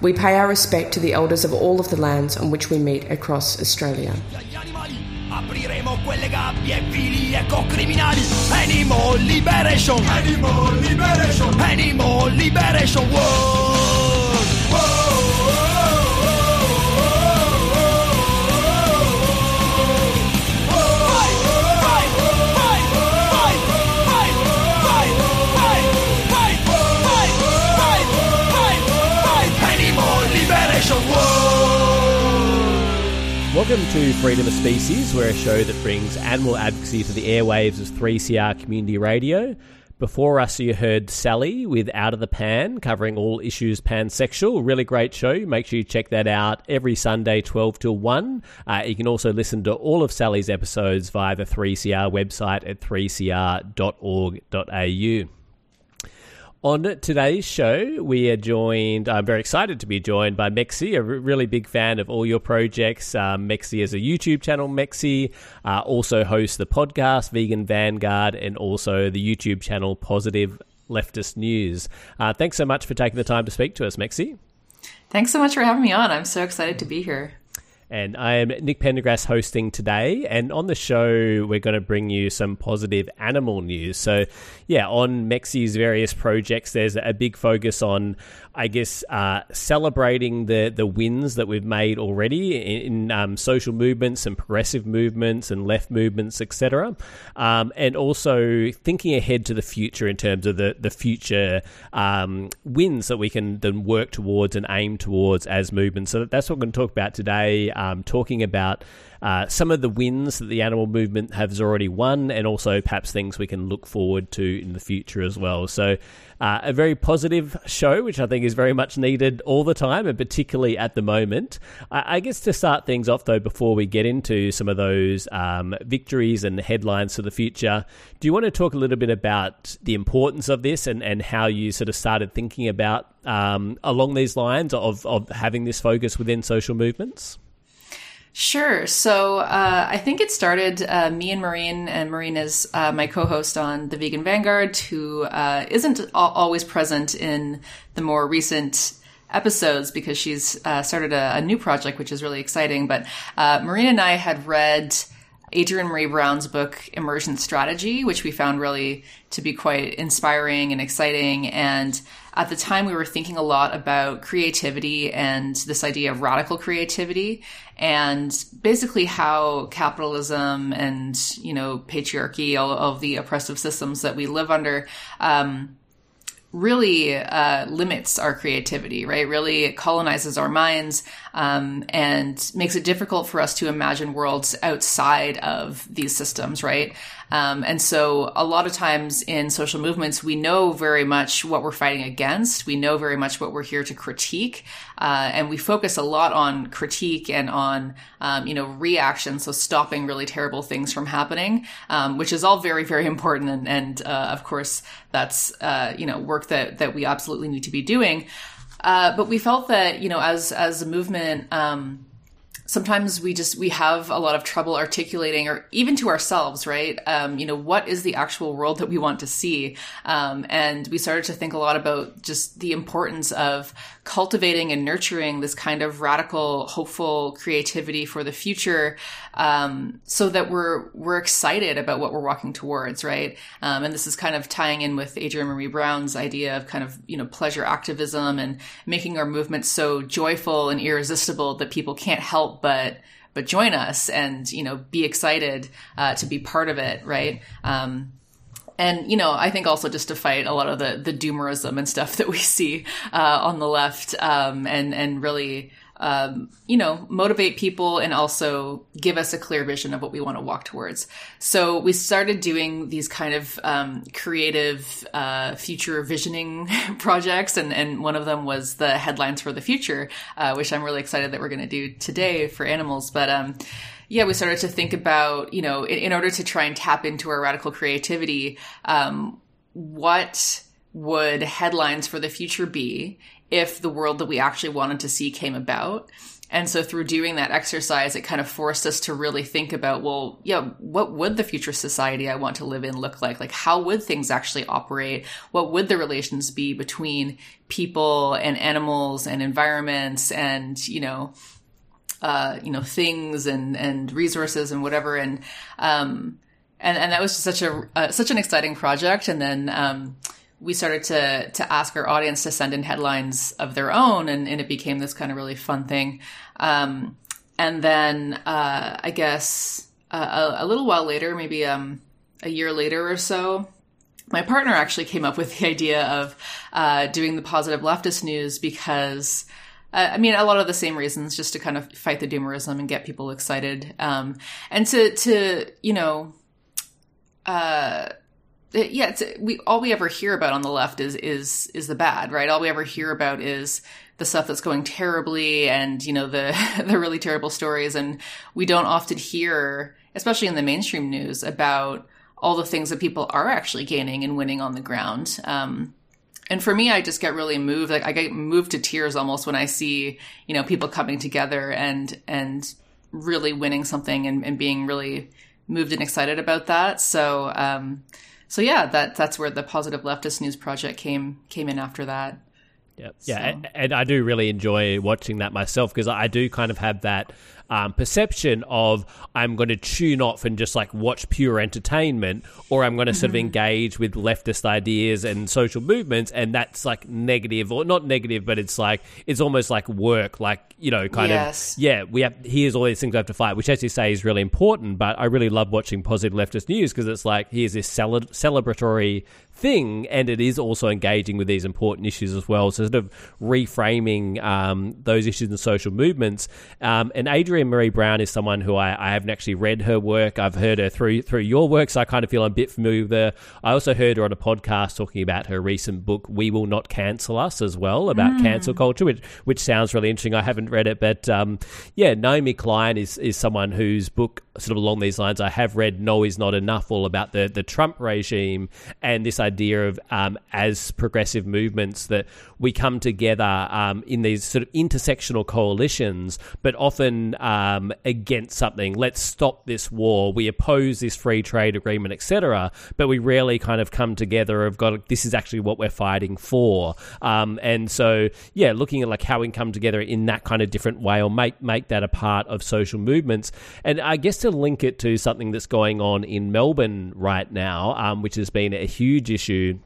We pay our respect to the elders of all of the lands on which we meet across Australia. Apriremo quelle gabbie criminali Animal Liberation. Animal Liberation. Animal Liberation. World Welcome to Freedom of Species, we're a show that brings animal advocacy to the airwaves of 3CR Community Radio. Before us, you heard Sally with Out of the Pan, covering all issues pansexual. Really great show. Make sure you check that out every Sunday, 12 till 1. Uh, you can also listen to all of Sally's episodes via the 3CR website at 3cr.org.au. On today's show, we are joined, I'm very excited to be joined by Mexie, a really big fan of all your projects. Um, Mexie has a YouTube channel, Mexie, uh, also hosts the podcast Vegan Vanguard and also the YouTube channel Positive Leftist News. Uh, thanks so much for taking the time to speak to us, Mexie. Thanks so much for having me on. I'm so excited to be here. And I am Nick Pendergrass hosting today. And on the show, we're going to bring you some positive animal news. So, yeah, on Mexie's various projects, there's a big focus on, I guess, uh, celebrating the, the wins that we've made already in, in um, social movements and progressive movements and left movements, etc. Um, and also thinking ahead to the future in terms of the, the future um, wins that we can then work towards and aim towards as movements. So that's what we're going to talk about today um, talking about uh, some of the wins that the animal movement has already won, and also perhaps things we can look forward to in the future as well. So, uh, a very positive show, which I think is very much needed all the time, and particularly at the moment. I, I guess to start things off, though, before we get into some of those um, victories and headlines for the future, do you want to talk a little bit about the importance of this and, and how you sort of started thinking about um, along these lines of, of having this focus within social movements? Sure. So uh, I think it started uh, me and Maureen, and Maureen is uh, my co-host on the Vegan Vanguard, who uh, not always present in the more recent episodes because she's uh, started a, a, new project, which is really exciting. But uh, Maureen and I had read. Adrienne Maree Brown's book, Emergent Strategy, which we found really to be quite inspiring and exciting. And at the time, we were thinking a lot about creativity and this idea of radical creativity and basically how capitalism and, you know, patriarchy, all of the oppressive systems that we live under, um, really uh, limits our creativity, right? Really colonizes our minds um, and makes it difficult for us to imagine worlds outside of these systems, right? Um, and so a lot of times in social movements, we know very much what we're fighting against. We know very much what we're here to critique. Uh, and we focus a lot on critique and on, um, you know, reaction. So stopping really terrible things from happening, um, which is all very, very important. And, and uh, of course, that's, uh, you know, work that, that we absolutely need to be doing. Uh, but we felt that, you know, as, as a movement, um, sometimes we just we have a lot of trouble articulating or even to ourselves right? Um, you know what is the actual world that we want to see? Um, and we started to think a lot about just the importance of cultivating and nurturing this kind of radical hopeful creativity for the future um, so that we're we're excited about what we're walking towards right? Um, and this is kind of tying in with adrienne maree brown's idea of kind of you know pleasure activism and making our movement so joyful and irresistible that people can't help but but join us and you know be excited uh, to be part of it right? Um, and you know i think also just to fight a lot of the the doomerism and stuff that we see uh, on the left um, and and really um, you know, motivate people and also give us a clear vision of what we want to walk towards. So we started doing these kind of um, creative uh, future visioning projects, and, and one of them was the headlines for the future, uh, which I'm really excited that we're going to do today for animals. But um, yeah, we started to think about, you know, in, in, order to try and tap into our radical creativity, um, what would headlines for the future be if the world that we actually wanted to see came about. And so through doing that exercise, it kind of forced us to really think about, well, yeah, what would the future society I want to live in look like? Like, how would things actually operate? What would the relations be between people and animals and environments and, you know, uh, you know, things and, and resources and whatever. And, um, and, and that was just such a, uh, such an exciting project. And then, um, we started to to ask our audience to send in headlines of their own, and, and it became this kind of really fun thing. Um, and then uh, I guess uh, a, a, little while later, maybe um, a year later or so, my partner actually came up with the idea of uh, doing the positive leftist news because. Uh, I mean, a lot of the same reasons, just to kind of fight the doomerism and get people excited, um, and to to you know, uh, yeah, it's, we all we ever hear about on the left is is is the bad, right? All we ever hear about is the stuff that's going terribly, and you know the the really terrible stories, and we don't often hear, especially in the mainstream news, about all the things that people are actually gaining and winning on the ground. Um, and for me, I just get really moved. Like I get moved to tears almost when I see you know people coming together and and really winning something and, and being really moved and excited about that. So. Um, so yeah, that that's where the Positive Leftist News Project came came in after that. Yeah, so. yeah, and, and I do really enjoy watching that myself because I do kind of have that um, perception of I'm going to tune off and just like watch pure entertainment, or I'm going to sort of mm-hmm. engage with leftist ideas and social movements, and that's like negative or not negative, but it's like it's almost like work, like you know, kind yes. of yeah. We have here's all these things I have to fight, which as you say is really important. But I really love watching positive leftist news because it's like here's this cel- celebratory thing, and it is also engaging with these important issues as well. So, sort of reframing um, those issues and social movements. Um, and Adrienne Maree Brown is someone who I, I, haven't actually read her work. I've heard her through through your work, so I kind of feel I'm a bit familiar with her. I also heard her on a podcast talking about her recent book, "We Will Not Cancel Us," as well about mm. cancel culture, which which sounds really interesting. I haven't read it, but um, yeah, Naomi Klein is is someone whose book sort of along these lines I have read. No is not enough, all about the the Trump regime and this idea of um, as progressive movements that we come together um, in these sort of intersectional coalitions, but often um, against something. Let's stop this war. We oppose this free trade agreement, etc. But we rarely kind of come together. Of got this is actually what we're fighting for. Um, and so, yeah, looking at like how we can come together in that kind of different way, or make make that a part of social movements. And I guess to link it to something that's going on in Melbourne right now, um, which has been a huge issue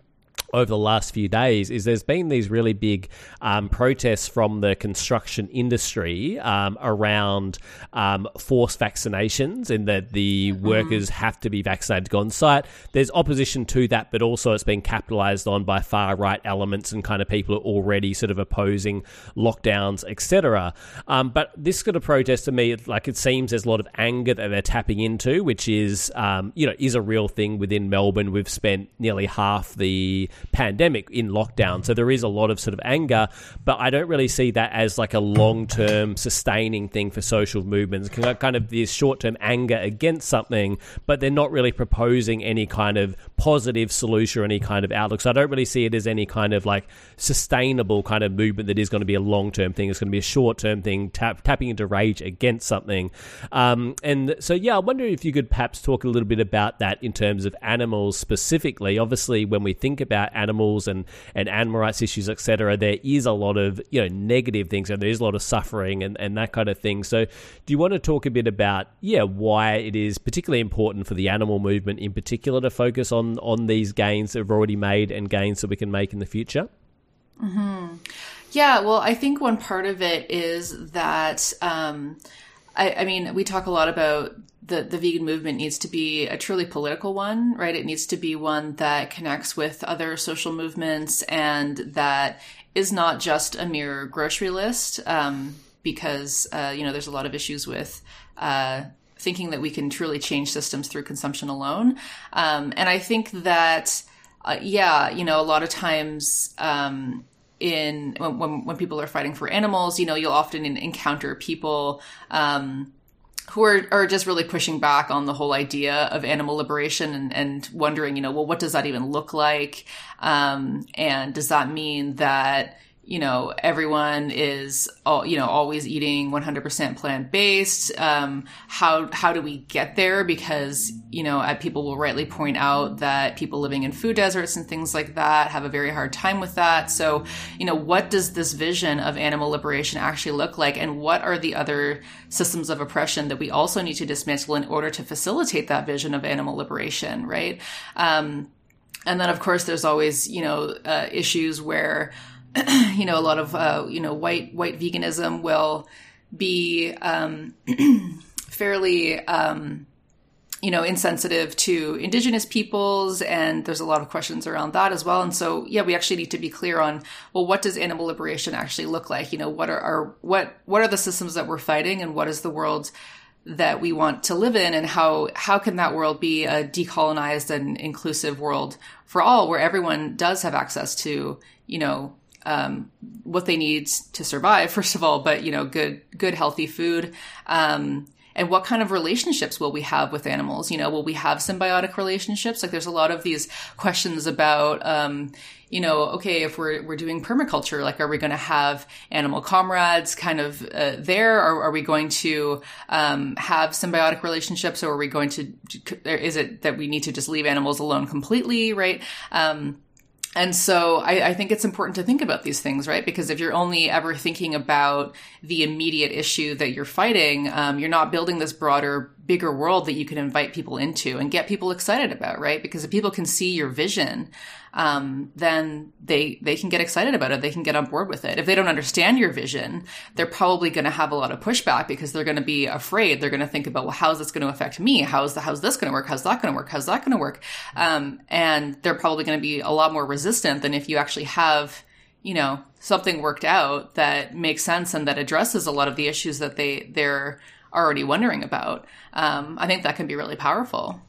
over the last few days is there's been these really big um, protests from the construction industry um, around um, forced vaccinations and that the mm-hmm. workers have to be vaccinated to go on site. There's opposition to that, but also it's been capitalized on by far right elements and kind of people are already sort of opposing lockdowns, etc. Um, but this kind of protest to me, like it seems there's a lot of anger that they're tapping into, which is, um, you know, is a real thing within Melbourne. We've spent nearly half the pandemic in lockdown. So there is a lot of sort of anger, but I don't really see that as like a long term sustaining thing for social movements. Kind of this short term anger against something, but they're not really proposing any kind of positive solution or any kind of outlook. So I don't really see it as any kind of like sustainable kind of movement that is going to be a long term thing. It's going to be a short term thing, tap, tapping into rage against something. Um, and so, yeah, I wonder if you could perhaps talk a little bit about that in terms of animals specifically. Obviously, when we think about animals and, and animal rights issues, etc., there is a lot of you know negative things and there is a lot of suffering and, and that kind of thing. So, do you want to talk a bit about yeah why it is particularly important for the animal movement in particular to focus on on these gains that we've already made and gains that we can make in the future? Hmm. Yeah. Well, I think one part of it is that. Um, I, I mean, we talk a lot about the, the vegan movement needs to be a truly political one, right? It needs to be one that connects with other social movements and that is not just a mere grocery list. Um, because uh, you know there's a lot of issues with uh, thinking that we can truly change systems through consumption alone. Um, and I think that, uh, yeah, you know, a lot of times, um, in when, when people are fighting for animals, you know, you'll often encounter people, um, who are, are just really pushing back on the whole idea of animal liberation and, and wondering, you know, well, what does that even look like? Um, and does that mean that, you know, everyone is, all, you know, always eating 100% plant based. Um, how, how do we get there? Because, you know, people will rightly point out that people living in food deserts and things like that have a very hard time with that. So, you know, what does this vision of animal liberation actually look like? And what are the other systems of oppression that we also need to dismantle in order to facilitate that vision of animal liberation, right? Um, and then, of course, there's always, you know, uh, issues where, you know, a lot of uh, you know white white veganism will be um, fairly um, you know insensitive to indigenous peoples, and there's a lot of questions around that as well. And so, yeah, we actually need to be clear on well, what does animal liberation actually look like? You know, what are our what what are the systems that we're fighting, and what is the world that we want to live in and how how can that world be a decolonized and inclusive world for all where everyone does have access to you know um, what they need to survive, first of all, but you know, good, good, healthy food. Um, and what kind of relationships will we have with animals? You know, will we have symbiotic relationships? Like, there's a lot of these questions about, um, you know, okay, if we're we're doing permaculture, like, are we going to have animal comrades kind of uh, there, or are we going to um, have symbiotic relationships, or are we going to? Is it that we need to just leave animals alone completely, right? Um, and so I, I, think it's important to think about these things, right? Because if you're only ever thinking about the immediate issue that you're fighting, um, you're not building this broader, bigger world that you can invite people into and get people excited about, right? Because if people can see your vision, um, then they they can get excited about it. They can get on board with it. If they don't understand your vision, they're probably going to have a lot of pushback because they're going to be afraid. They're going to think about, well, how's this going to affect me? How's the how's this going to work? How's that going to work? How's that going to work? Um, and they're probably going to be a lot more resistant than if you actually have, you know, something worked out that makes sense and that addresses a lot of the issues that they they're already wondering about. Um, I think that can be really powerful.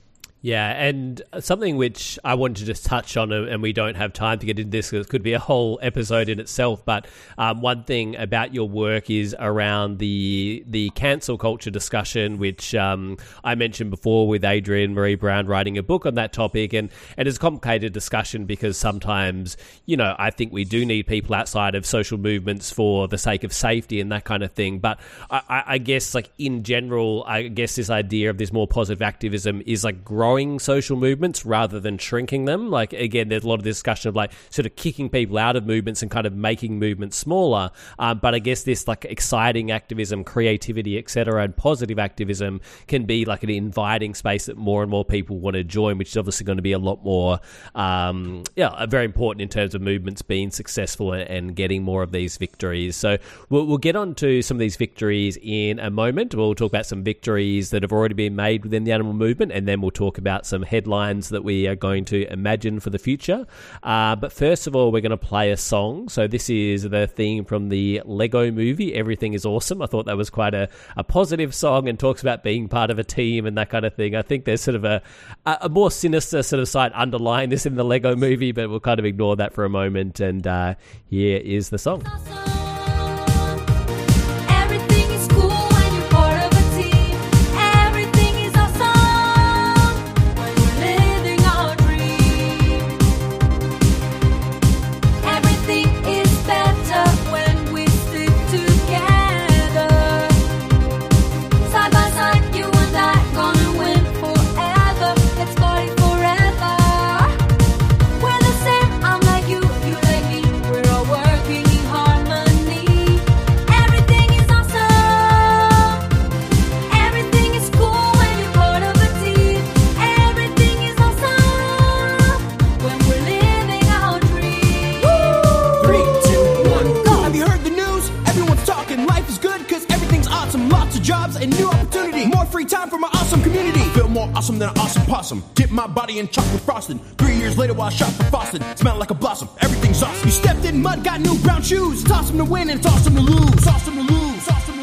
Yeah, and something which I wanted to just touch on, and we don't have time to get into this because it could be a whole episode in itself. But um, one thing about your work is around the the cancel culture discussion, which um, I mentioned before with Adrienne Maree Brown writing a book on that topic, and and it's a complicated discussion because sometimes you know I think we do need people outside of social movements for the sake of safety and that kind of thing. But I, I guess like in general, I guess this idea of this more positive activism is like growing growing social movements rather than shrinking them. Like again, there's a lot of discussion of like sort of kicking people out of movements and kind of making movements smaller. Um, but I guess this like exciting activism, creativity, etc., and positive activism can be like an inviting space that more and more people want to join, which is obviously going to be a lot more, um, yeah, very important in terms of movements being successful and, and getting more of these victories. So we'll, we'll get on to some of these victories in a moment. We'll talk about some victories that have already been made within the animal movement, and then we'll talk about some headlines that we are going to imagine for the future. Uh, but first of all, we're going to play a song. So this is the theme from the Lego movie, Everything is Awesome. I thought that was quite a, a positive song and talks about being part of a team and that kind of thing. I think there's sort of a, a more sinister sort of side underlying this in the Lego movie, but we'll kind of ignore that for a moment. And uh, here is the song. Awesome. Awesome than an awesome possum. Dip my body in chocolate frosting. Three years later, while I shop for Boston, smell like a blossom. Everything's awesome. You stepped in mud, got new brown shoes. It's awesome to win and it's awesome to lose. Awesome to lose. Awesome Trees,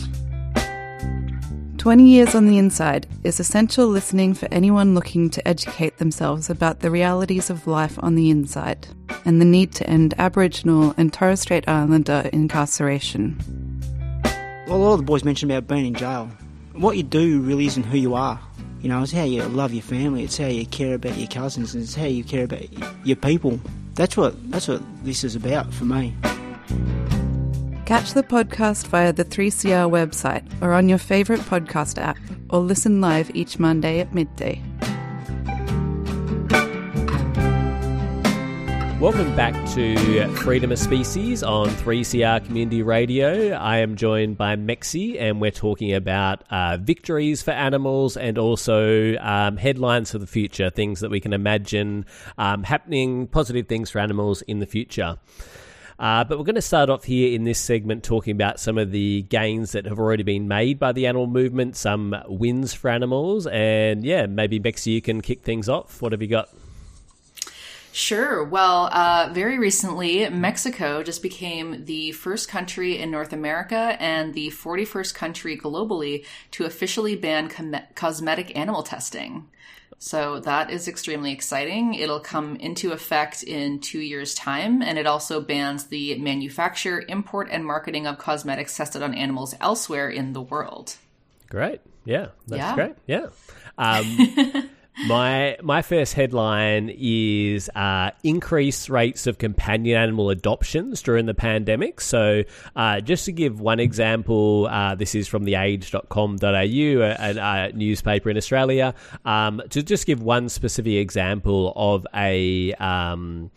20 Years on the Inside is essential listening for anyone looking to educate themselves about the realities of life on the inside and the need to end Aboriginal and Torres Strait Islander incarceration. Well, a lot of the boys mentioned about being in jail. What you do really isn't who you are. You know, it's how you love your family. It's how you care about your cousins. It's how you care about your people. That's what that's what this is about for me. Catch the podcast via the 3CR website or on your favourite podcast app, or listen live each Monday at midday. Welcome back to Freedom of Species on 3CR Community Radio. I am joined by Mexie, and we're talking about uh, victories for animals and also um, headlines for the future, things that we can imagine um, happening, positive things for animals in the future. Uh, but we're going to start off here in this segment talking about some of the gains that have already been made by the animal movement, some wins for animals, and yeah, maybe Mexie, you can kick things off. What have you got? Sure. Well, uh, very recently, Mexico just became the first country in North America and the 41st country globally to officially ban com- cosmetic animal testing. So that is extremely exciting. It'll come into effect in two years' time, and it also bans the manufacture, import, and marketing of cosmetics tested on animals elsewhere in the world. Great. Yeah, that's Yeah. great. Yeah. Um, my my first headline is uh, increased rates of companion animal adoptions during the pandemic. So, uh, just to give one example, uh, this is from theage.com.au, a, a, newspaper in Australia. Um, to just give one specific example of a. Um,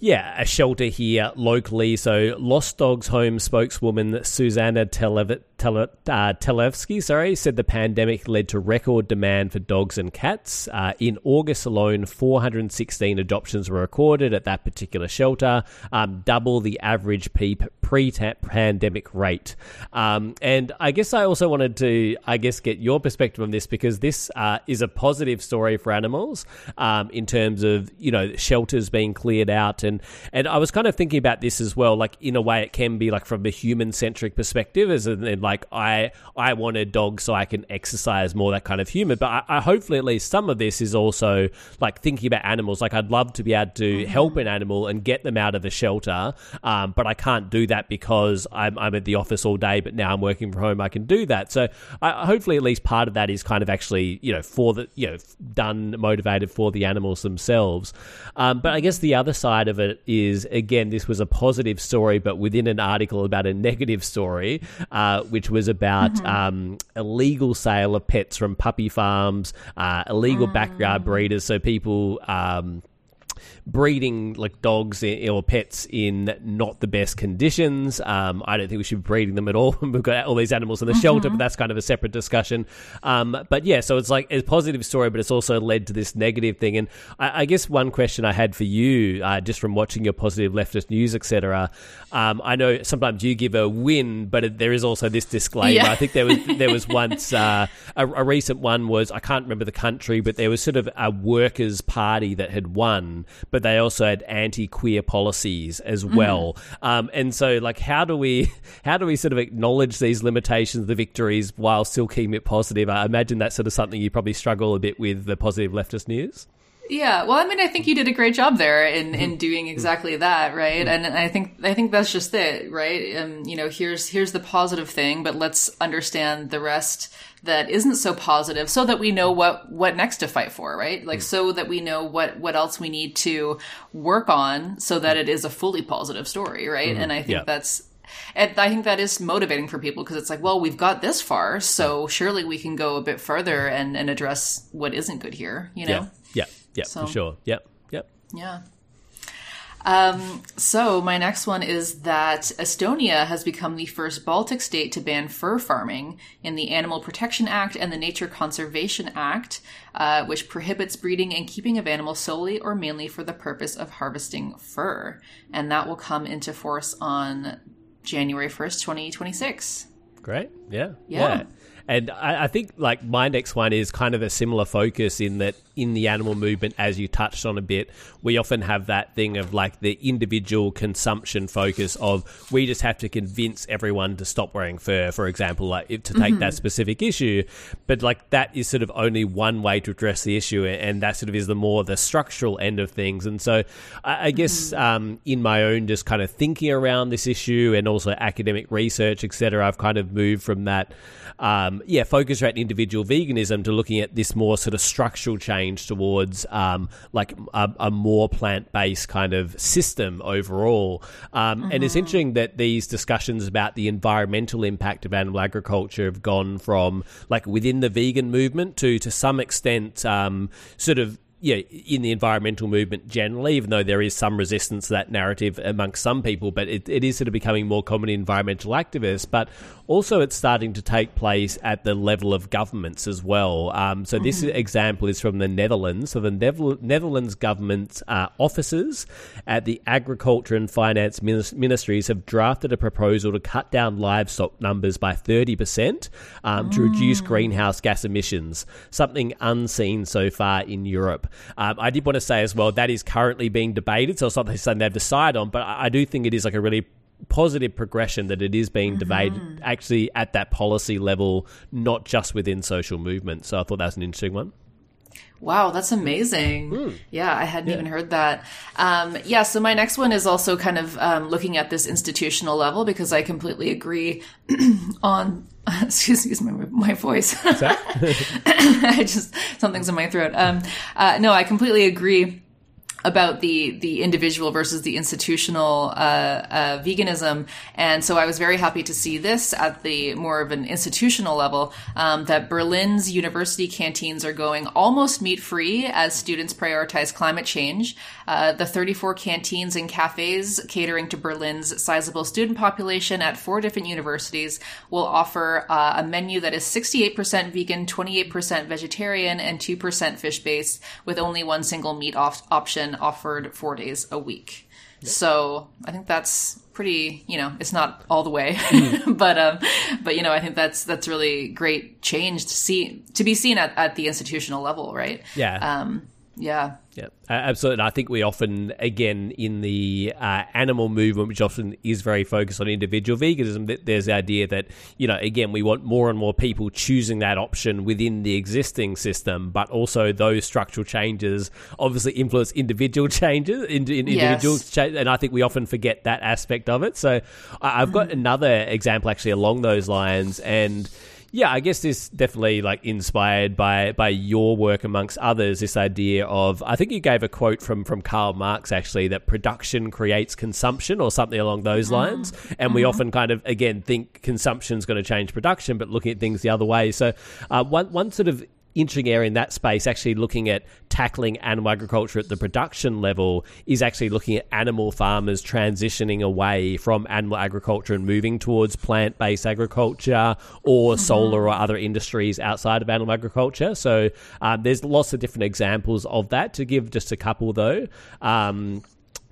yeah, a shelter here locally. So, Lost Dogs Home spokeswoman Susanna Telev- Tele- uh, Televsky, sorry, said the pandemic led to record demand for dogs and cats. Uh, in August alone, 416 adoptions were recorded at that particular shelter, um, double the average pre-pandemic rate. Um, and I guess I also wanted to, I guess, get your perspective on this because this uh, is a positive story for animals um, in terms of you know shelters being cleared out and and I was kind of thinking about this as well. Like in a way, it can be like from a human centric perspective, as in in like I I want a dog so I can exercise more, that kind of humor. But I, I hopefully at least some of this is also like thinking about animals. Like I'd love to be able to help an animal and get them out of the shelter, um, but I can't do that because I'm I'm at the office all day. But now I'm working from home, I can do that. So I, hopefully at least part of that is kind of actually you know for the you know done motivated for the animals themselves. Um, but I guess the other side of it is again this was a positive story, but within an article about a negative story, uh, which was about um, illegal sale of pets from puppy farms, uh, illegal backyard breeders, so people. Um, breeding like dogs or pets in not the best conditions. Um, I don't think we should be breeding them at all. We've got all these animals in the shelter, but that's kind of a separate discussion. Um, but yeah, so it's like a positive story, but it's also led to this negative thing. And I, I guess one question I had for you, uh, just from watching your positive leftist news, etc. Um, I know sometimes you give a win, but it, there is also this disclaimer. Yeah. I think there was there was once uh, a, a recent one was I can't remember the country, but there was sort of a workers' party that had won, but they also had anti-queer policies as well. Um, and so, like, how do we how do we sort of acknowledge these limitations, the victories, while still keeping it positive? I imagine that's sort of something you probably struggle a bit with the positive leftist news. Yeah, well, I mean, I think you did a great job there in, Mm-hmm. in doing exactly that, right? And I think I think that's just it, right? Um, you know, here's here's the positive thing, but let's understand the rest that isn't so positive, so that we know what what next to fight for, right? Like, so that we know what what else we need to work on, so that it is a fully positive story, right? And I think Yeah. that's and I think that is motivating for people because it's like, well, we've got this far, so surely we can go a bit further and, and address what isn't good here, you know? Yeah, yeah, yeah, So- for sure. Yep, yep. Yeah. Um, so my next one is that Estonia has become the first Baltic state to ban fur farming in the Animal Protection Act and the Nature Conservation Act, uh, which prohibits breeding and keeping of animals solely or mainly for the purpose of harvesting fur. And that will come into force on January 1st, 2026. Great. Yeah. Yeah. And I, I think like my next one is kind of a similar focus in that in the animal movement, as you touched on a bit, we often have that thing of like the individual consumption focus of we just have to convince everyone to stop wearing fur, for example, like if, to take that specific issue. But like that is sort of only one way to address the issue, and that sort of is the more the structural end of things. And so I, I guess um, in my own just kind of thinking around this issue and also academic research, etc., I've kind of moved from that um, yeah, focus around individual veganism to looking at this more sort of structural change towards um, like a, a more plant based kind of system overall. Um, And it's interesting that these discussions about the environmental impact of animal agriculture have gone from like within the vegan movement to to some extent um, sort of yeah, in the environmental movement generally, even though there is some resistance to that narrative amongst some people, but it, it is sort of becoming more common in environmental activists. But also, it's starting to take place at the level of governments as well. Um, so, this example is from the Netherlands. So, the Nevel- Netherlands government uh, officers at the Agriculture and Finance minis- ministries have drafted a proposal to cut down livestock numbers by 30% um, to reduce greenhouse gas emissions, something unseen so far in Europe. Um, I did want to say as well that is currently being debated, so it's not something they've decided on, but I I do think it is like a really positive progression that it is being debated actually at that policy level, not just within social movements. So I thought that was an interesting one. Wow, that's amazing. Yeah, I hadn't even heard that. Um, yeah, so my next one is also kind of um, looking at this institutional level because I completely agree on. Excuse, excuse my my voice. I just something's in my throat. Um, uh, no, I completely agree about the the individual versus the institutional uh, uh, veganism, and so I was very happy to see this at the more of an institutional level. Um, that Berlin's university canteens are going almost meat free as students prioritize climate change. Uh, the 34 canteens and cafes catering to Berlin's sizable student population at four different universities will offer uh, a menu that is 68% vegan, 28% vegetarian, and 2% fish based, with only one single meat option offered four days a week. So I think that's pretty, you know, it's not all the way, but um, but you know, I think that's that's really great change to see to be seen at, at the institutional level, right? Yeah. Um, yeah. Yeah, absolutely. And I think we often, again, in the uh, animal movement, which often is very focused on individual veganism, that there's the idea that, you know, again, we want more and more people choosing that option within the existing system, but also those structural changes obviously influence individual changes, in, in individual Yes. cha- and I think we often forget that aspect of it. So I- I've got another example actually along those lines, and yeah, I guess this definitely like inspired by by your work amongst others. This idea of I think you gave a quote from from Karl Marx actually that production creates consumption or something along those lines, and we often kind of again think consumption is going to change production, but looking at things the other way. So uh, one one sort of interesting area in that space, actually looking at tackling animal agriculture at the production level, is actually looking at animal farmers transitioning away from animal agriculture and moving towards plant based agriculture or solar or other industries outside of animal agriculture. So um, there's lots of different examples of that. To give just a couple though, um,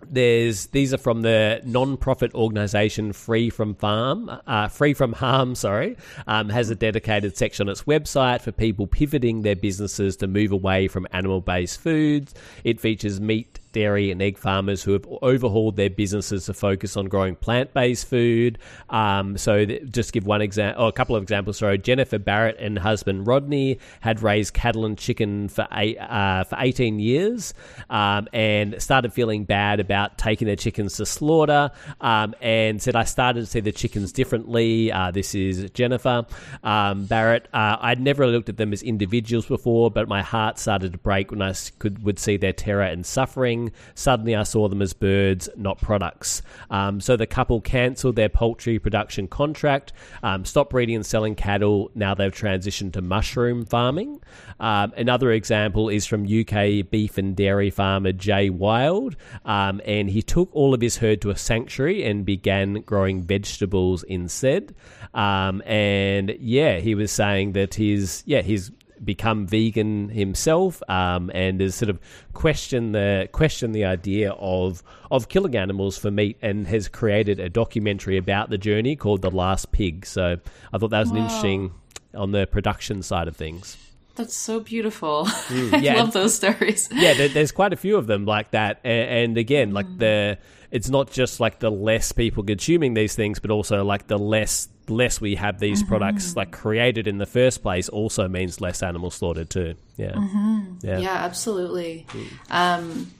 there's these are from the non-profit organization Free from Farm, uh, Free from Harm. Sorry, um, has a dedicated section on its website for people pivoting their businesses to move away from animal-based foods. It features meat dairy, and egg farmers who have overhauled their businesses to focus on growing plant based food. Um, so, th- just give one example, or a couple of examples. Sorry, Jennifer Barrett and husband Rodney had raised cattle and chicken for eight, uh, for 18 years um, and started feeling bad about taking their chickens to slaughter um, and said, I started to see the chickens differently. Uh, this is Jennifer um, Barrett. Uh, I'd never looked at them as individuals before, but my heart started to break when I could would see their terror and suffering. Suddenly, I saw them as birds, not products. Um, so the couple cancelled their poultry production contract, um, stopped breeding and selling cattle. Now they've transitioned to mushroom farming. Um, another example is from UK beef and dairy farmer Jay Wilde, um, and he took all of his herd to a sanctuary and began growing vegetables instead. Um, and yeah, he was saying that he's yeah he's become vegan himself um, and has sort of questioned the questioned the idea of of killing animals for meat and has created a documentary about the journey called The Last Pig. So I thought that was an interesting on the production side of things. That's so beautiful. Mm, I love those stories. yeah, there, there's quite a few of them like that, and, and again, like the it's not just like the less people consuming these things, but also like the less less we have these mm-hmm. products like created in the first place also means less animal slaughtered too. Mm-hmm. Yeah, Yeah, absolutely. Hmm. Um,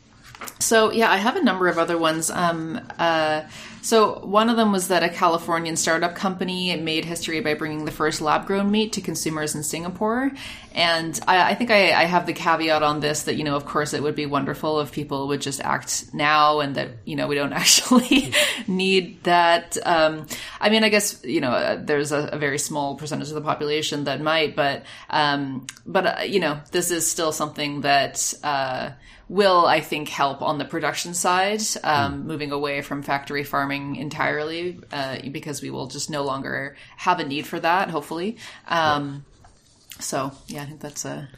so yeah, I have a number of other ones. Um, uh, so one of them was that a Californian startup company made history by bringing the first lab-grown meat to consumers in Singapore. And I, I think I, I have the caveat on this that you know, of course, it would be wonderful if people would just act now, and that you know we don't actually need that. Um, I mean, I guess you know, uh, there's a, a very small percentage of the population that might, but um, but uh, you know, this is still something that. Uh, will I think help on the production side, um, moving away from factory farming entirely, uh, because we will just no longer have a need for that. Hopefully, um, so yeah, I think that's a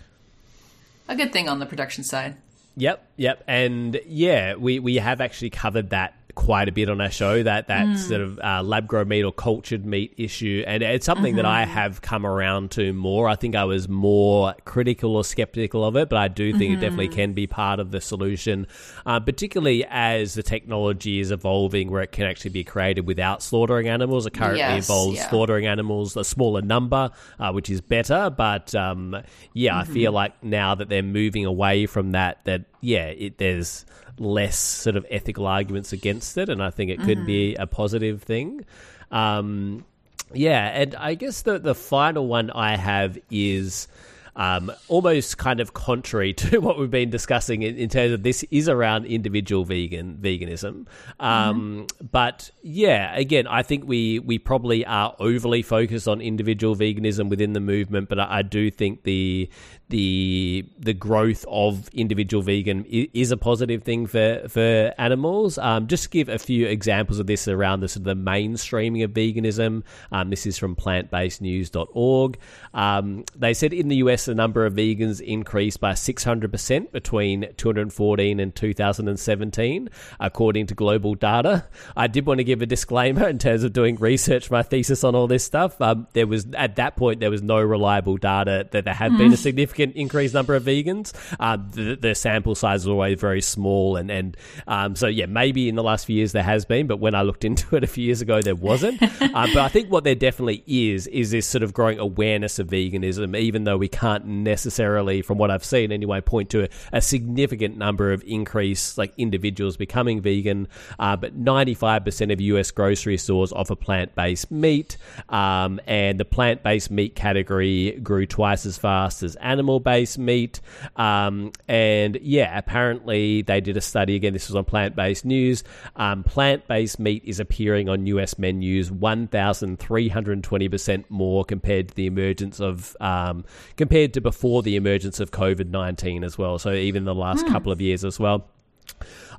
a good thing on the production side. Yep, yep, and yeah, we we have actually covered that quite a bit on our show that that sort of uh, lab grown meat or cultured meat issue, and it's something that I have come around to more. I think I was more critical or skeptical of it, but I do think it definitely can be part of the solution, uh, particularly as the technology is evolving, where it can actually be created without slaughtering animals. It currently Yes, involves yeah. slaughtering animals a smaller number, uh, which is better. But um, yeah, I feel like now that they're moving away from that, that yeah, it, there's less sort of ethical arguments against it, and I think it could be a positive thing. Um, yeah, and I guess the the final one I have is. Um, almost kind of contrary to what we've been discussing in, in terms of this is around individual vegan veganism, um, but yeah, again, I think we we probably are overly focused on individual veganism within the movement, but I, I do think the the the growth of individual vegan is a positive thing for for animals. Um, just to give a few examples of this around the sort of the mainstreaming of veganism. Um, this is from plantbasednews.org. Um, they said in the US the number of vegans increased by 600% between 2014 and 2017, according to global data. I did want to give a disclaimer in terms of doing research for my thesis on all this stuff. Um, there was at that point there was no reliable data that there had been a significant increased number of vegans. Um, the, the sample size is always very small, and and um, so yeah, maybe in the last few years there has been, but when I looked into it a few years ago, there wasn't. uh, but I think what there definitely is is this sort of growing awareness of veganism, even though we can't necessarily, from what I've seen anyway, point to a, a significant number of increase like individuals becoming vegan. Uh, but 95% of US grocery stores offer plant based meat, um, and the plant based meat category grew twice as fast as animal based meat. Um, and yeah, apparently they did a study again. This was on plant based news. Um, plant based meat is appearing on US menus 1,320% more compared to the emergence of um, compared to before the emergence of COVID 19 as well. So even the last hmm. couple of years as well.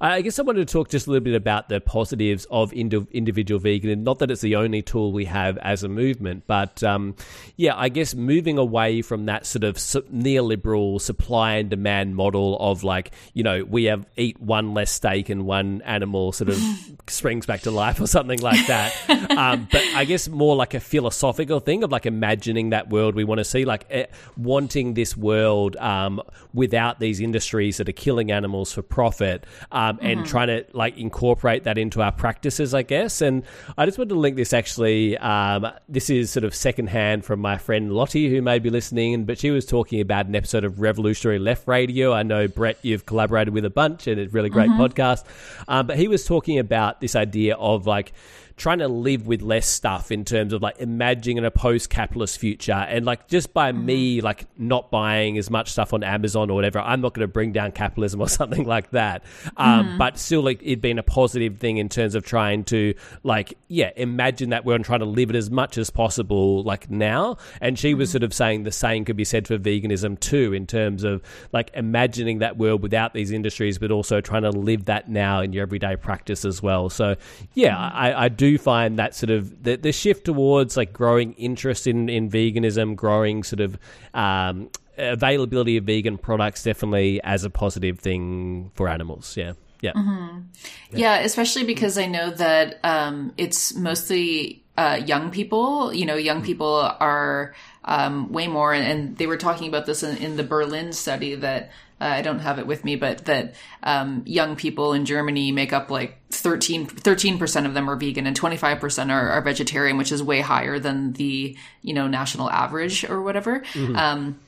I guess I wanted to talk just a little bit about the positives of indi- individual vegan, and not that it's the only tool we have as a movement, but um, yeah, I guess moving away from that sort of neoliberal supply and demand model of like, you know, we have eat one less steak and one animal sort of springs back to life or something like that. um, but I guess more like a philosophical thing of like imagining that world we want to see, like eh, wanting this world um, without these industries that are killing animals for profit, um, and trying to like incorporate that into our practices, I guess. And I just wanted to link this actually. Um, this is sort of secondhand from my friend Lottie, who may be listening, but she was talking about an episode of Revolutionary Left Radio. I know Brett, you've collaborated with a bunch, and it's a really great podcast. Um, but he was talking about this idea of like trying to live with less stuff in terms of like imagining a post-capitalist future. And like just by mm-hmm. me like not buying as much stuff on amazon or whatever i'm not going to bring down capitalism or something like that. Um, mm-hmm. but still like it being a positive thing in terms of trying to like yeah imagine that we're trying to live it as much as possible like now. And she was mm-hmm. sort of saying the same could be said for veganism too in terms of like imagining that world without these industries but also trying to live that now in your everyday practice as well. So yeah i, I do find that sort of the, the shift towards like growing interest in, in veganism growing sort of um, availability of vegan products definitely as a positive thing for animals. Yeah. Yeah. Yeah, especially because I know that um, it's mostly uh, young people. You know, young people are um, way more, and they were talking about this in, in the Berlin study that uh, I don't have it with me, but that um, young people in Germany make up like 13 percent of them are vegan and twenty five percent are, are vegetarian, which is way higher than the you know national average or whatever. Um,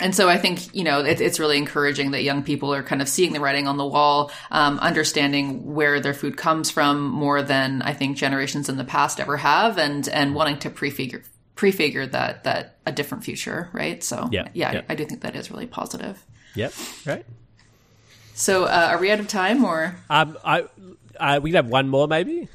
and so I think, you know, it, it's really encouraging that young people are kind of seeing the writing on the wall, um, understanding where their food comes from more than I think generations in the past ever have and, and wanting to prefigure, prefigure that, that a different future. Right. So Yeah, yeah, yeah. I, I do think that is really positive. Yep right So, uh, are we out of time or? um, I, uh, we have one more maybe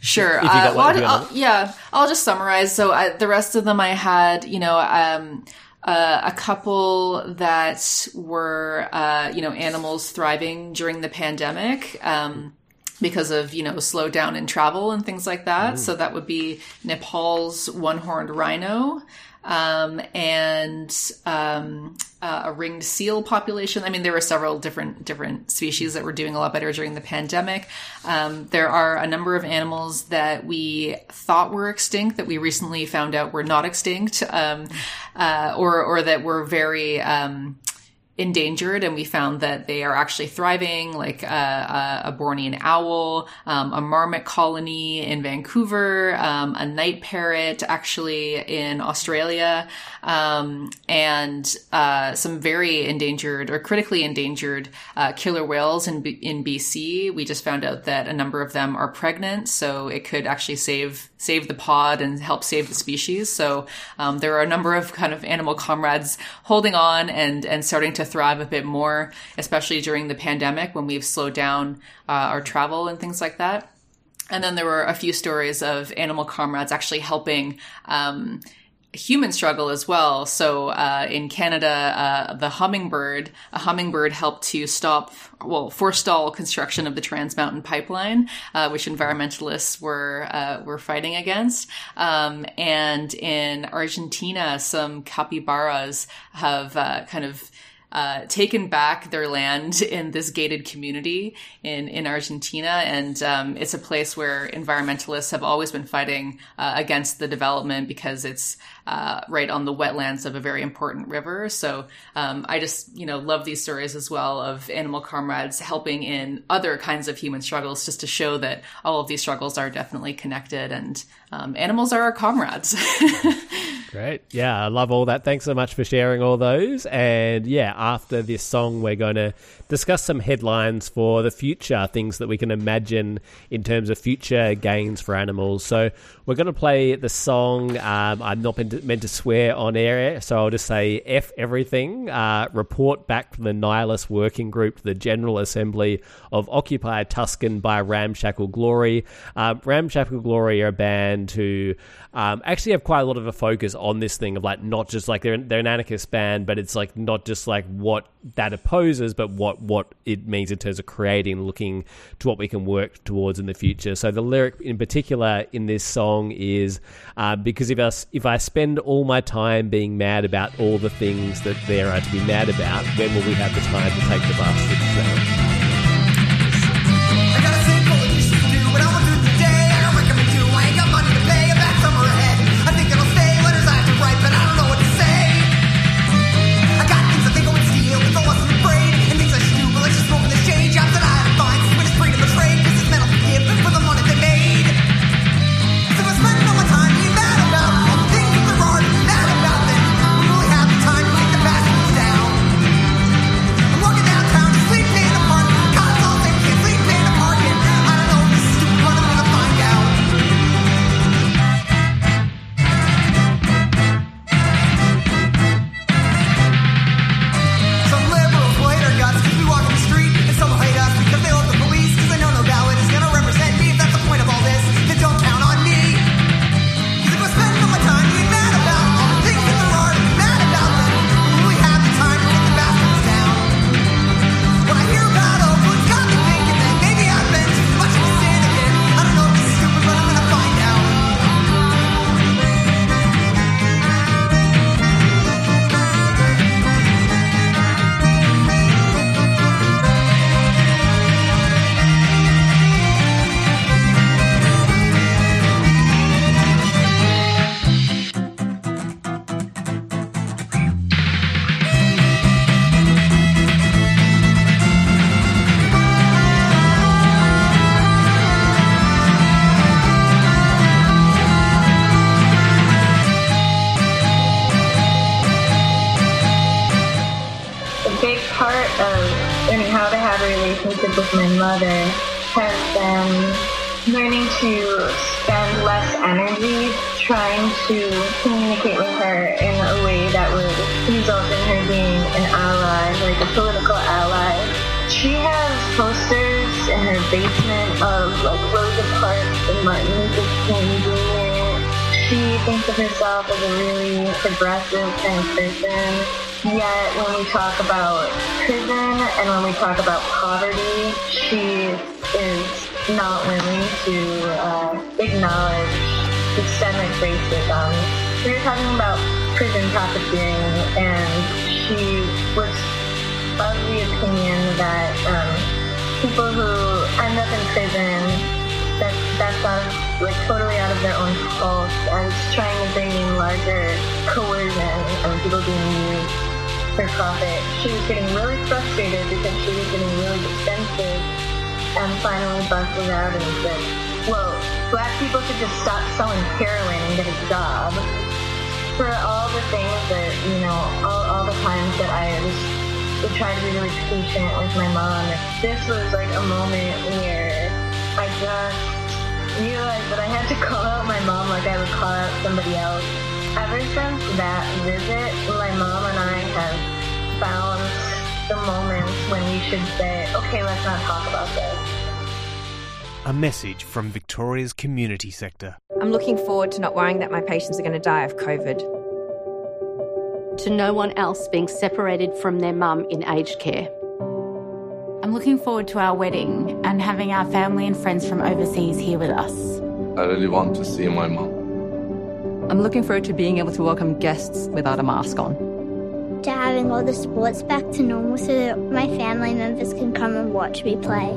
Sure. If you got uh, well, I'll- yeah, I'll just summarize. So I, the rest of them I had, you know, um, uh, a couple that were, uh, you know, animals thriving during the pandemic. Um, because of you know slowdown in travel and things like that. So that would be Nepal's one-horned rhino um, and um, uh, a ringed seal population. I mean, there were several different different species that were doing a lot better during the pandemic. Um, there are a number of animals that we thought were extinct that we recently found out were not extinct, um, uh, or or that were very um, endangered and we found that they are actually thriving like uh, a, a bornean owl um, a marmot colony in vancouver um, a night parrot actually in australia um, and uh, some very endangered or critically endangered uh, killer whales in, B- in bc we just found out that a number of them are pregnant so it could actually save save the pod and help save the species. So um, there are a number of kind of animal comrades holding on and and starting to thrive a bit more, especially during the pandemic when we've slowed down uh, our travel and things like that. And then there were a few stories of animal comrades actually helping. Um, human struggle as well. So uh, in Canada, uh, the hummingbird, a hummingbird helped to stop, well, forestall construction of the Trans Mountain Pipeline, uh, which environmentalists were uh, were fighting against. Um, and in Argentina, some capybaras have uh, kind of uh, taken back their land in this gated community in, in Argentina. And um, it's a place where environmentalists have always been fighting uh, against the development because it's uh, right on the wetlands of a very important river. So um, I just, you know, love these stories as well of animal comrades helping in other kinds of human struggles just to show that all of these struggles are definitely connected and um, animals are our comrades. Great. Yeah, I love all that. Thanks so much for sharing all those. And yeah, after this song, we're going to discuss some headlines for the future, things that we can imagine in terms of future gains for animals. So we're going to play the song. Um, I'm not meant to, swear on air, so I'll just say F everything. Uh, report back from the Nihilist Working Group to the General Assembly of Occupy Tucson by Ramshackle Glory. Um, Ramshackle Glory are a band who um, actually have quite a lot of a focus on this thing of like not just like they're they're an anarchist band, but it's like not just like what that opposes, but what what it means in terms of creating, looking to what we can work towards in the future. So the lyric in particular in this song is uh, because if I if I spend all my time being mad about all the things that there are to be mad about, when will we have the time to take the bastards herself as a really progressive kind of person. Yet when we talk about prison and when we talk about poverty, she is not willing to uh, acknowledge systemic racism. We were talking about prison profiteering, and she was of the opinion that um, people who end up in prison like totally out of their own fault and trying to bring in larger coercion and people being used for profit. She was getting really frustrated because she was getting really defensive and finally busted out and said, Whoa, black people should just stop selling heroin and get a job. For all the things that, you know, all, all the times that I was would try to be really patient with my mom. This was like a moment where I just realized that I had to call out my mom like I would call out somebody else. Ever since that visit, my mom and I have found the moments when we should say, okay, let's not talk about this. A message from Victoria's community sector. I'm looking forward to not worrying that my patients are going to die of COVID. To no one else being separated from their mum in aged care. I'm looking forward to our wedding and having our family and friends from overseas here with us. I really want to see my mom. I'm looking forward to being able to welcome guests without a mask on. To having all the sports back to normal so that my family members can come and watch me play.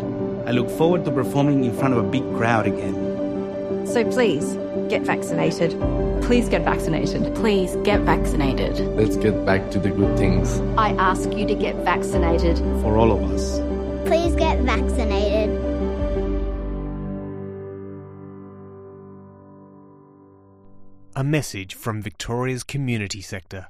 I look forward to performing in front of a big crowd again. So please, get vaccinated. Please get vaccinated. Please get vaccinated. Let's get back to the good things. I ask you to get vaccinated. For all of us. Please get vaccinated. A message from Victoria's community sector.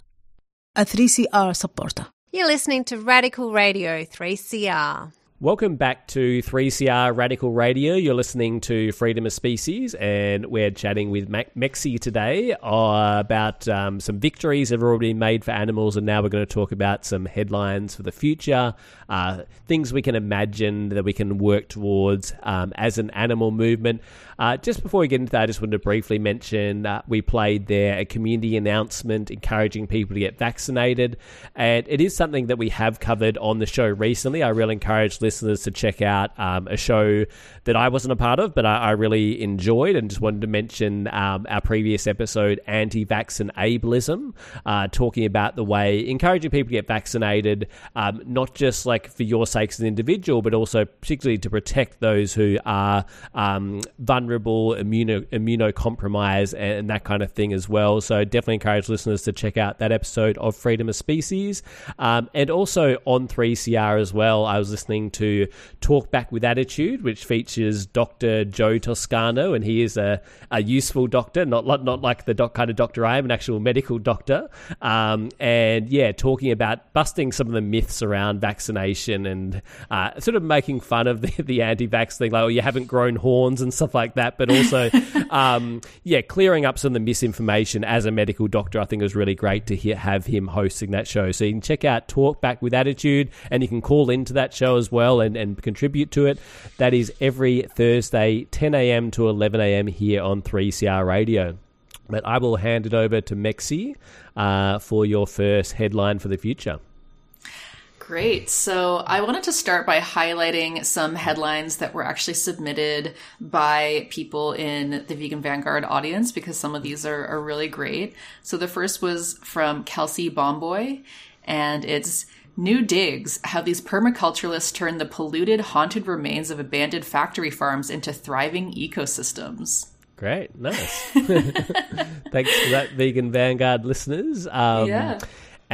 A 3CR supporter. You're listening to Radical Radio 3CR. Welcome back to 3CR Radical Radio. You're listening to Freedom of Species, and we're chatting with Mexie today uh, about um, some victories that have already been made for animals, and now we're going to talk about some headlines for the future, uh, things we can imagine that we can work towards um, as an animal movement. Uh, just before we get into that, I just wanted to briefly mention uh, we played there a community announcement encouraging people to get vaccinated, and it is something that we have covered on the show recently. I really encourage listeners to check out um, a show that I wasn't a part of, but I, I really enjoyed, and just wanted to mention um, our previous episode, Anti-Vax and Ableism, uh, talking about the way encouraging people to get vaccinated, um, not just like for your sake as an individual, but also particularly to protect those who are um, vulnerable, immuno immunocompromised, and, and that kind of thing as well. So definitely encourage listeners to check out that episode of Freedom of Species, um, and also on 3CR as well. I was listening to Talk Back with Attitude, which features Dr. Joe Toscano, and he is a, a useful doctor, not like- not like the doc, kind of doctor I am, an actual medical doctor. Um, and yeah, talking about busting some of the myths around vaccination and uh, sort of making fun of the, the anti-vax thing, like oh, you haven't grown horns and stuff like that. But also, um, yeah, clearing up some of the misinformation as a medical doctor. I think it was really great to hear, have him hosting that show. So you can check out Talk Back with Attitude, and you can call into that show as well and, and contribute to it. That is every Thursday, 10 a.m. to 11 a.m. here on 3CR Radio. But I will hand it over to Mexie uh, for your first headline for the future. Great. So I wanted to start by highlighting some headlines that were actually submitted by people in the Vegan Vanguard audience because some of these are, are really great. So the first was from Kelsey Bomboy, and it's New digs how these permaculturalists turn the polluted, haunted remains of abandoned factory farms into thriving ecosystems. Great, nice. Thanks for that, Vegan Vanguard listeners. Um, Yeah.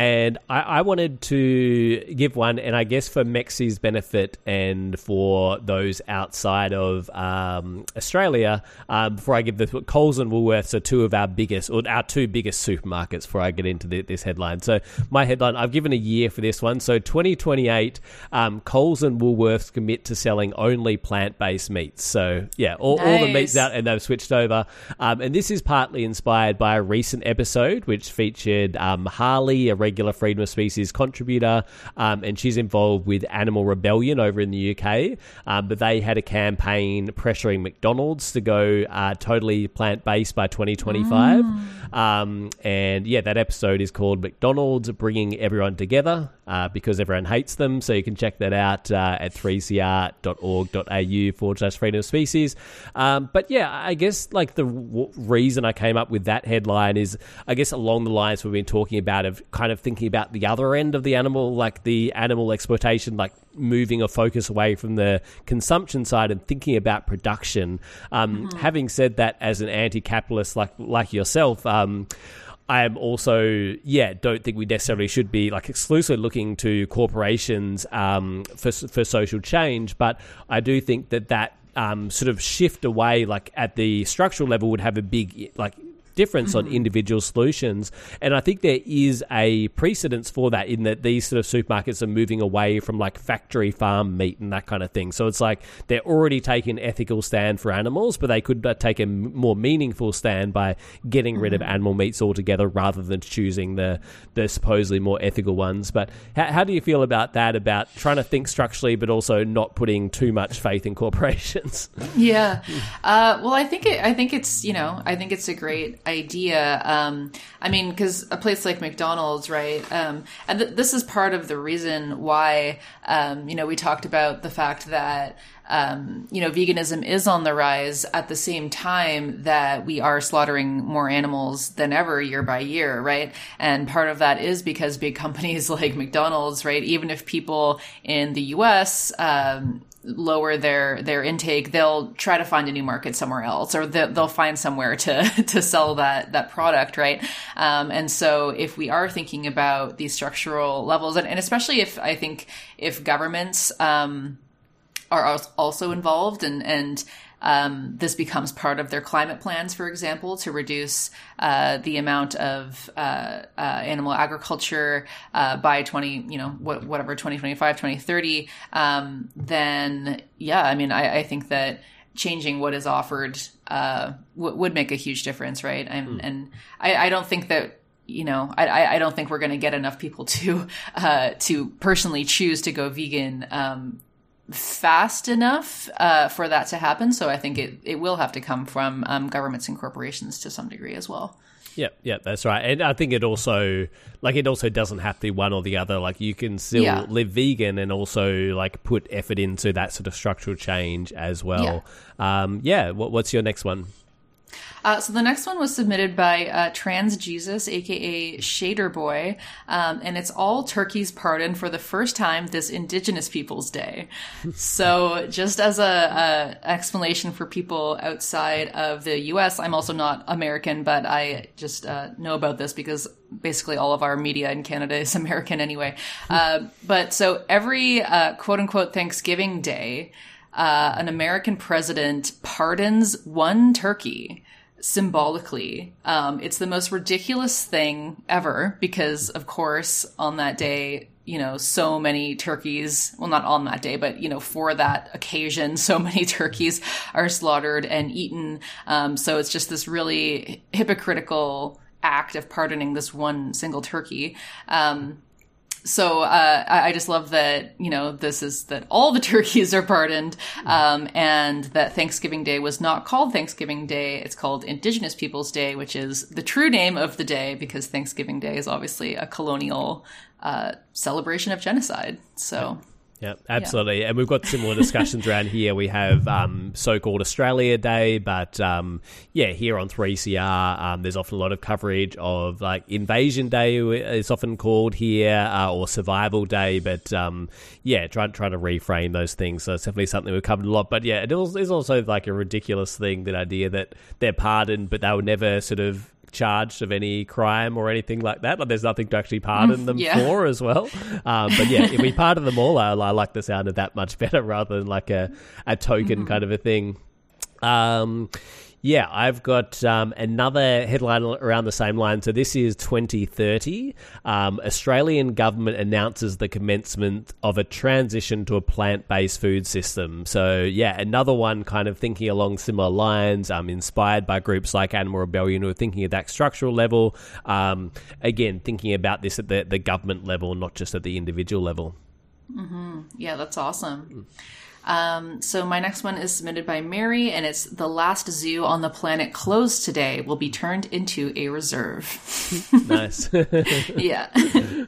And I, I wanted to give one, and I guess for Mexie's benefit and for those outside of um, Australia, um, before I give this, Coles and Woolworths are two of our biggest, or our two biggest supermarkets. Before I get into the, this headline, so my headline, I've given a year for this one. So 2028, um, Coles and Woolworths commit to selling only plant-based meats. So yeah, all, all the meats out and they've switched over. Um, and this is partly inspired by a recent episode which featured um, Harley, a regular Freedom of Species contributor, um, and she's involved with Animal Rebellion over in the UK. Um, but they had a campaign pressuring McDonald's to go uh, totally plant based by 2025. Um, and yeah, that episode is called McDonald's Bringing Everyone Together uh, because everyone hates them. So you can check that out uh, at 3cr.org.au forward slash freedom of species. Um, but yeah, I guess like the w- reason I came up with that headline is, I guess, along the lines we've been talking about of kind of thinking about the other end of the animal, like the animal exploitation, like moving a focus away from the consumption side and thinking about production. Um, Having said that, as an anti-capitalist like like yourself, um, I am also, yeah, don't think we necessarily should be like exclusively looking to corporations um, for for social change, but I do think that that um, sort of shift away, like at the structural level, would have a big like difference on individual solutions. And I think there is a precedence for that in that these sort of supermarkets are moving away from like factory farm meat and that kind of thing. So it's like they're already taking an ethical stand for animals, but they could uh, take a more meaningful stand by getting rid of animal meats altogether rather than choosing the, the supposedly more ethical ones. But how, how do you feel about that, about trying to think structurally, but also not putting too much faith in corporations? Yeah. Uh, well, I think it, I think it's you know I think it's a great idea. Um, I mean, because a place like McDonald's, right? Um, and th- this is part of the reason why um, you know we talked about the fact that. Um, you know, veganism is on the rise at the same time that we are slaughtering more animals than ever year by year, right? And part of that is because big companies like McDonald's, right? Even if people in the US, um, lower their their intake they'll try to find a new market somewhere else or they'll, find somewhere to to sell that that product right? Um, and so if we are thinking about these structural levels and, and especially if i think if governments um, are also involved and and um, this becomes part of their climate plans, for example, to reduce uh, the amount of uh, uh, animal agriculture uh, by 20, you know, what, whatever, 2025, 2030, um, then yeah, I mean, I, I think that changing what is offered uh, w- would make a huge difference, right? And, and I, I don't think that you know, I, I- I don't think we're going to get enough people to uh, to personally choose to go vegan um, fast enough uh, for that to happen. So I think it, it will have to come from um, governments and corporations to some degree as well. Yep, yep, that's right. And I think it also like it also doesn't have to be one or the other. Like you can still Yeah. live vegan and also like put effort into that sort of structural change as well. Yeah. Um, yeah. What, what's your next one? Uh, so the next one was submitted by uh, Trans Jesus, aka Shader Boy, um, and it's all turkeys pardoned for the first time this Indigenous Peoples Day. so just as a, a explanation for people outside of the U.S., I'm also not American, but I just uh, know about this because basically all of our media in Canada is American anyway. Uh, but so every uh, quote unquote Thanksgiving Day. Uh, an American president pardons one turkey symbolically. Um, it's the most ridiculous thing ever because, of course, on that day, you know, so many turkeys, well, not on that day, but, you know, for that occasion, so many turkeys are slaughtered and eaten. Um, so it's just this really hypocritical act of pardoning this one single turkey. Um, so uh, I, just love that you know this is that all the turkeys are pardoned, um, and that Thanksgiving Day was not called Thanksgiving Day; it's called Indigenous Peoples Day, which is the true name of the day because Thanksgiving Day is obviously a colonial uh, celebration of genocide. So. Yeah, absolutely. And we've got similar discussions around here. We have um, so called Australia Day, but um, yeah, here on 3CR, um, there's often a lot of coverage of like Invasion Day, is often called here, uh, or Survival Day. But um, yeah, trying trying to reframe those things. So it's definitely something we've covered a lot. But yeah, it is is also like a ridiculous thing that idea that they're pardoned, but they were never sort of charged of any crime or anything like that. Like there's nothing to actually pardon them Yeah. for as well. Um, but yeah, if we pardon them all, I, I like the sound of that much better rather than like a, a token kind of a thing. Um, yeah, I've got um, another headline around the same line. So this is 2030. Um, Australian government announces the commencement of a transition to a plant-based food system. So yeah, another one kind of thinking along similar lines, um, inspired by groups like Animal Rebellion who are thinking at that structural level. Um, again, thinking about this at the, the government level, not just at the individual level. hmm Yeah, that's awesome. Um, so my next one is submitted by Mary, and it's the last zoo on the planet closed today will be turned into a reserve. nice. yeah.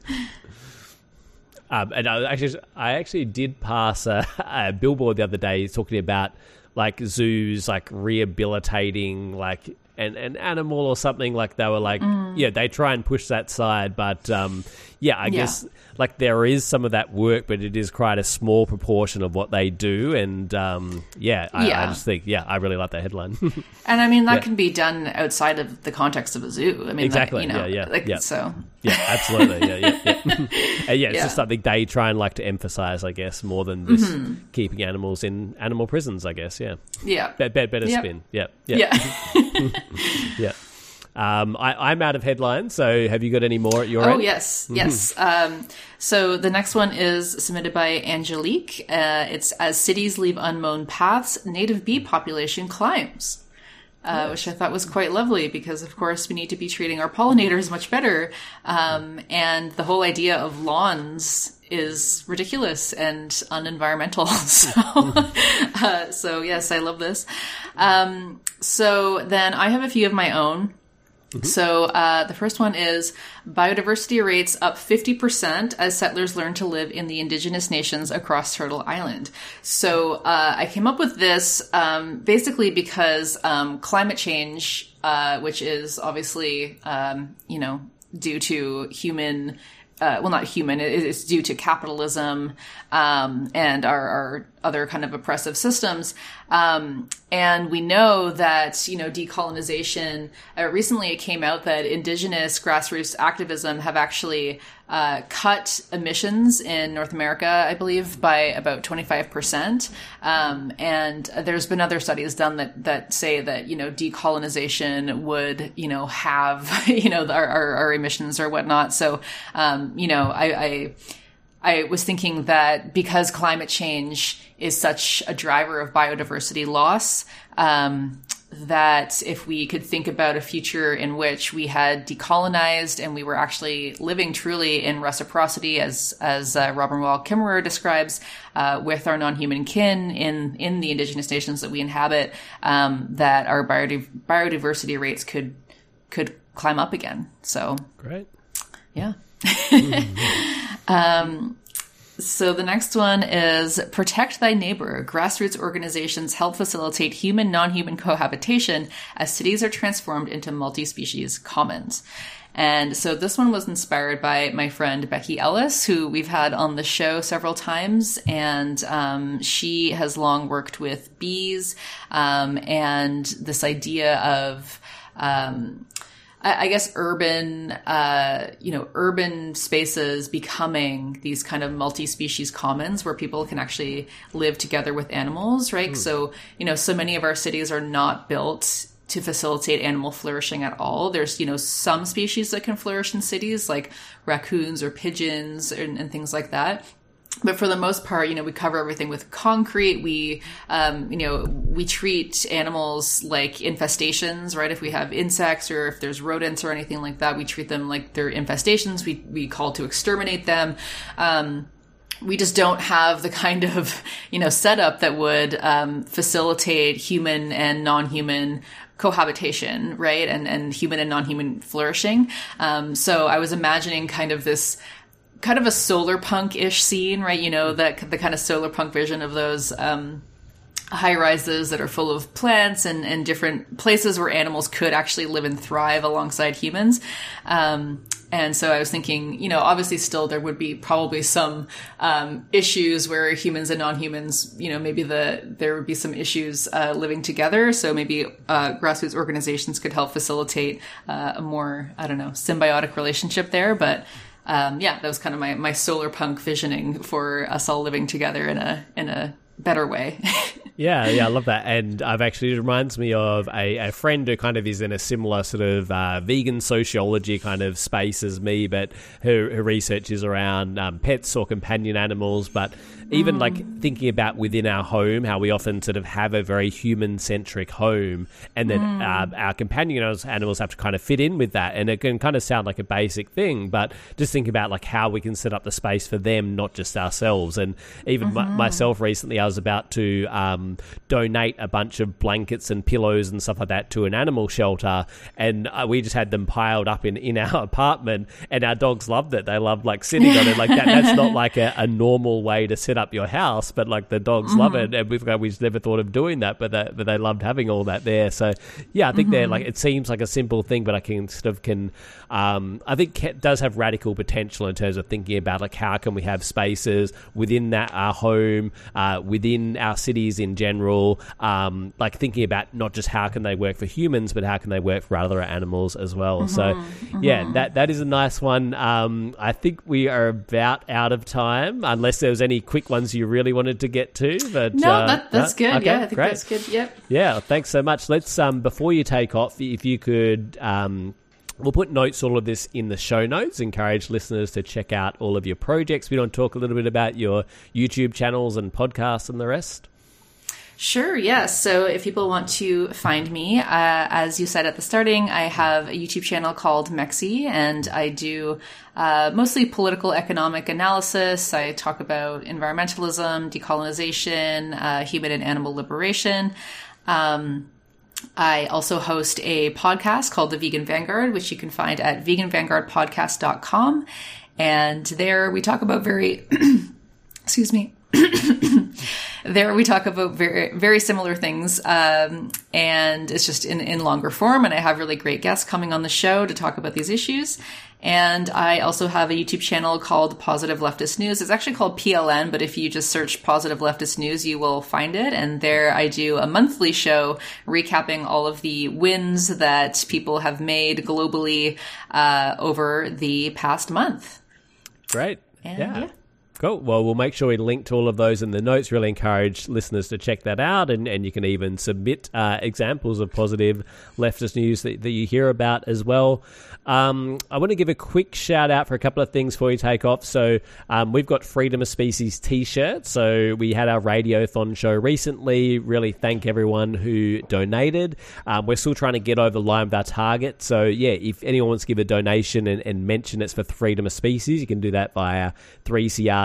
Um, and I actually, I actually did pass a, a billboard the other day talking about like zoos, like rehabilitating like an, an animal or something. Like they were like, Mm. yeah, they try and push that side, but um, yeah, I Yeah. guess like there is some of that work, but it is quite a small proportion of what they do. And um, yeah, I, I just think, yeah, I really like that headline. And I mean that Yeah. can be done outside of the context of a zoo. I mean, exactly. That, you know, yeah, yeah, like, yeah. So yeah, absolutely. Yeah, yeah, yeah. And yeah, it's Yeah. just something they try and like to emphasize, I guess, more than just Mhm. keeping animals in animal prisons. I guess. Yeah. Yeah. Be- be- better Yep. spin. Yeah. Yeah. yeah. Um, I, I'm out of headlines, so have you got any more at your Oh end? yes, Mhm. yes. Um, so the next one is submitted by Angelique. Uh, it's as cities leave unmown paths, native bee population climbs. Uh, which I thought was quite lovely because, of course, we need to be treating our pollinators much better. Um, and the whole idea of lawns is ridiculous and unenvironmental. so, uh, so yes, I love this. Um, so then I have a few of my own. So uh, the first one is biodiversity rates up 50% as settlers learn to live in the indigenous nations across Turtle Island. So uh, I came up with this um, basically because um, climate change, uh, which is obviously, um, you know, due to human uh, well, not human. It, it's due to capitalism um, and our, our other kind of oppressive systems. Um, and we know that you know decolonization. Uh, recently, it came out that indigenous grassroots activism have actually uh, cut emissions in North America, I believe, by about 25%. Um, and there's been other studies done that, that say that, you know, decolonization would, you know, have, you know, our, our, our emissions or whatnot. So, um, you know, I, I, I was thinking that because climate change is such a driver of biodiversity loss, um, that if we could think about a future in which we had decolonized and we were actually living truly in reciprocity, as as uh, Robin Wall Kimmerer describes, uh, with our non-human kin in in the indigenous nations that we inhabit, um, that our biodi- biodiversity rates could could climb up again. So great, yeah. um, so the next one is Protect Thy Neighbor. Grassroots organizations help facilitate human non-human cohabitation as cities are transformed into multi-species commons. And so this one was inspired by my friend Becky Ellis, who we've had on the show several times. And um, she has long worked with bees um, and this idea of um, I guess urban, uh, you know, urban spaces becoming these kind of multi-species commons where people can actually live together with animals, right? Mm. So, you know, so many of our cities are not built to facilitate animal flourishing at all. There's, you know, some species that can flourish in cities like raccoons or pigeons and, and things like that but for the most part, you know, we cover everything with concrete. We, um, you know, we treat animals like infestations, right? If we have insects or if there's rodents or anything like that, we treat them like they're infestations. We, we call to exterminate them. Um, we just don't have the kind of, you know, setup that would, um, facilitate human and non-human cohabitation, right? And, and human and non-human flourishing. Um, so I was imagining kind of this, kind of a solar punk ish scene, right? You know, that the kind of solar punk vision of those um, high rises that are full of plants and, and different places where animals could actually live and thrive alongside humans. Um, and so I was thinking, you know, obviously still there would be probably some um, issues where humans and non-humans, you know, maybe the there would be some issues uh, living together. So maybe uh, grassroots organizations could help facilitate uh, a more, I don't know, symbiotic relationship there. But um, yeah, that was kind of my, my solar punk visioning for us all living together in a in a better way. Yeah, yeah, I love that. And I've actually, it reminds me of a, a friend who kind of is in a similar sort of uh, vegan sociology kind of space as me, but her, her research is around um, pets or companion animals. But even Mm. like thinking about within our home, how we often sort of have a very human centric home, and then Mm. uh, our companion animals- have to kind of fit in with that. And it can kind of sound like a basic thing, but just think about like how we can set up the space for them, not just ourselves. And even my- Mhm. myself recently, I was about to um, donate a bunch of blankets and pillows and stuff like that to an animal shelter, and uh, we just had them piled up in, in our apartment, and our dogs loved it. They loved like sitting on it like that. That's not like a, a normal way to set up your house, but like the dogs love Mhm. it, and we've we just never thought of doing that, but they, but they loved having all that there. So yeah, I think they're Mhm. like it seems like a simple thing, but I can sort of can um, I think it does have radical potential in terms of thinking about like how can we have spaces within that our home, uh, within our cities in general, um, like thinking about not just how can they work for humans, but how can they work for other animals as well. So Mhm, yeah, mhm. that that is a nice one. Um, I think we are about out of time, unless there was any quick ones you really wanted to get to. But no, uh, that, that's no? good. Okay, yeah, I think great. that's good. Yep. Yeah, thanks so much. Let's um before you take off, if you could um We'll put notes, all of this in the show notes. Encourage listeners to check out all of your projects. We don't talk a little bit about your YouTube channels and podcasts and the rest. Sure, yes. So if people want to find me, uh, as you said at the starting, I have a YouTube channel called Mexie, and I do uh, mostly political economic analysis. I talk about environmentalism, decolonization, uh, human and animal liberation. Um, I also host a podcast called The Vegan Vanguard, which you can find at veganvanguardpodcast.com. And there we talk about very, excuse me, there we talk about very very similar things um, and it's just in, in longer form and i have really great guests coming on the show to talk about these issues. And i also have a youtube channel called positive leftist news. It's actually called pln but if you just search positive leftist news you will find it. And there i do a monthly show recapping all of the wins that people have made globally uh, over the past month. Right And, yeah. yeah. Cool. Well, we'll make sure we link to all of those in the notes. Really encourage listeners to check that out, and, and you can even submit uh, examples of positive leftist news that, that you hear about as well. Um, I want to give a quick shout out for a couple of things before we take off. So, um, we've got Freedom of Species t shirts. So, we had our Radiothon show recently. Really thank everyone who donated. Um, we're still trying to get over the line with our target. So, yeah, if anyone wants to give a donation and, and mention it's for Freedom of Species, you can do that via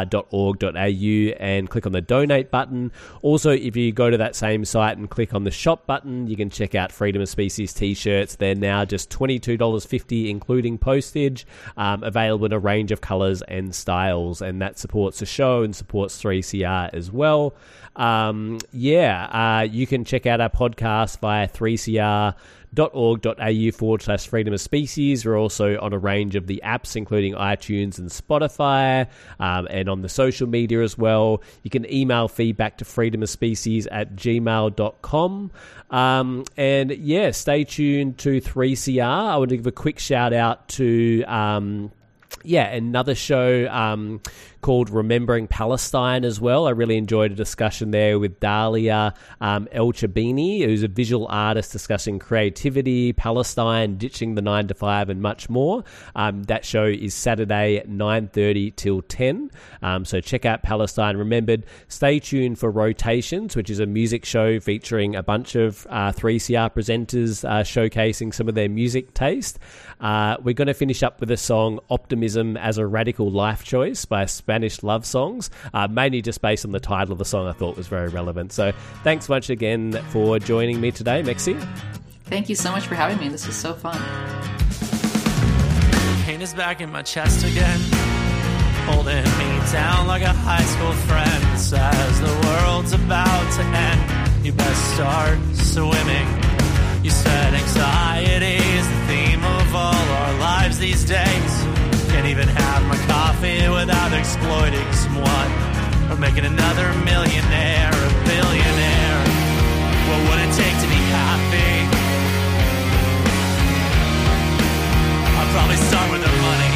3cr.org.au and click on the donate button. Also, if you go to that same site and click on the shop button, you can check out Freedom of Species t shirts. They're now just $22.50, including postage, um, available in a range of colors and styles. And that supports the show and supports 3CR as well. Um, yeah, uh, you can check out our podcast via 3CR au forward slash freedom of species. We're also on a range of the apps, including iTunes and Spotify, um, and on the social media as well. You can email feedback to freedom of species at gmail.com. Um, and yeah, stay tuned to 3CR. I want to give a quick shout out to. Um, yeah, another show um, called Remembering Palestine as well. I really enjoyed a discussion there with Dalia um, El Chabini, who's a visual artist discussing creativity, Palestine, ditching the nine to five, and much more. Um, that show is Saturday at nine thirty till ten. Um, so check out Palestine. Remembered, stay tuned for Rotations, which is a music show featuring a bunch of uh, 3CR presenters uh, showcasing some of their music taste. Uh, we're going to finish up with a song Optimism as a Radical Life Choice by Spanish Love Songs, uh, mainly just based on the title of the song I thought was very relevant. So thanks much again for joining me today, Mexie. Thank you so much for having me. This was so fun. Pain is back in my chest again, holding me down like a high school friend. Says the world's about to end. You best start swimming. You said anxiety is the theme of all our lives these days. Can't even have my coffee without exploiting someone or making another millionaire a billionaire. What would it take to be happy? I'd probably start with the money.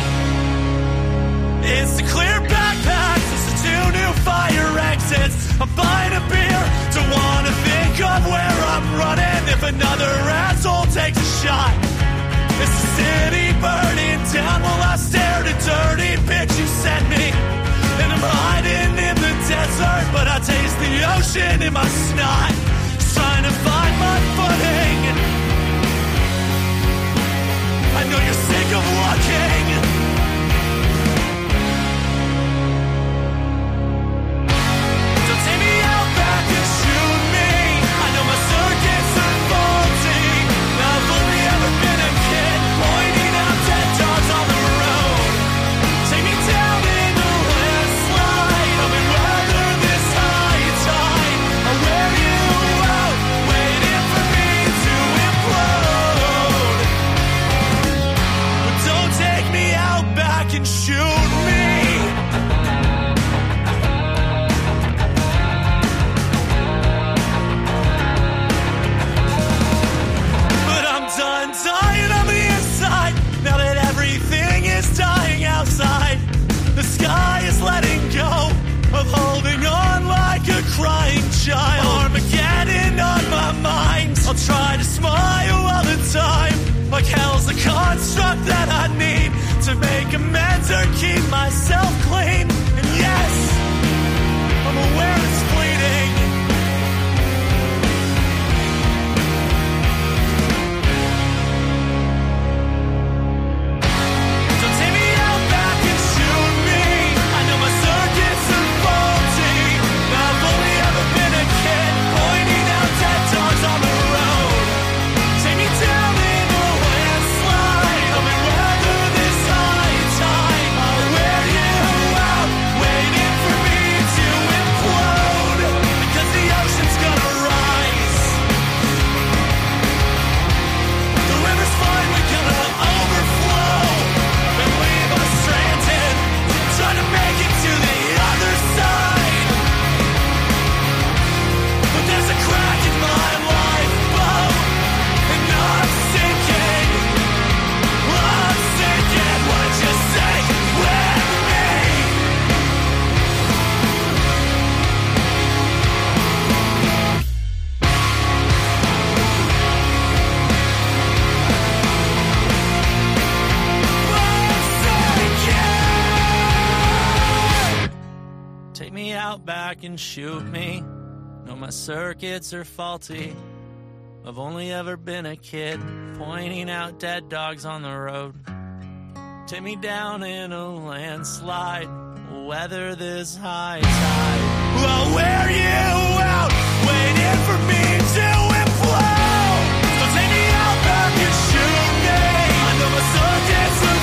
It's the clear backpacks, it's the two new fire exits. I'm buying a beer, don't wanna think of where I'm running if another asshole takes a shot. It's the city down while I stare at a dirty pitch you sent me. And I'm hiding in the desert, but I taste the ocean in my snot. Trying to find my footing. I know you're sick of looking. turnkey myself. And shoot me. No, my circuits are faulty. I've only ever been a kid pointing out dead dogs on the road. Take me down in a landslide, weather this high tide. I'll wear you out, waiting for me to implode. So take me out back and shoot me. I know my circuits are